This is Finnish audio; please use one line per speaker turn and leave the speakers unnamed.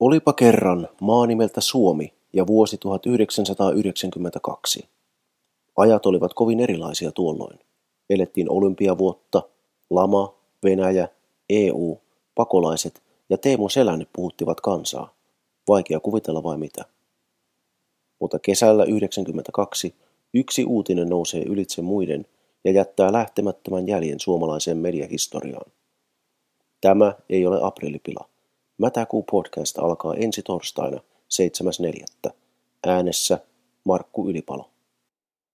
Olipa kerran maa nimeltä Suomi ja vuosi 1992. Ajat olivat kovin erilaisia tuolloin. Elettiin olympiavuotta, lama, Venäjä, EU, pakolaiset ja Teemu Selänne puhuttivat kansaa. Vaikea kuvitella vai mitä. Mutta kesällä 92 yksi uutinen nousee ylitse muiden ja jättää lähtemättömän jäljen suomalaiseen mediahistoriaan. Tämä ei ole aprillipila. Mätäkuu podcast alkaa ensi torstaina 7.4. Äänessä Markku Ylipalo.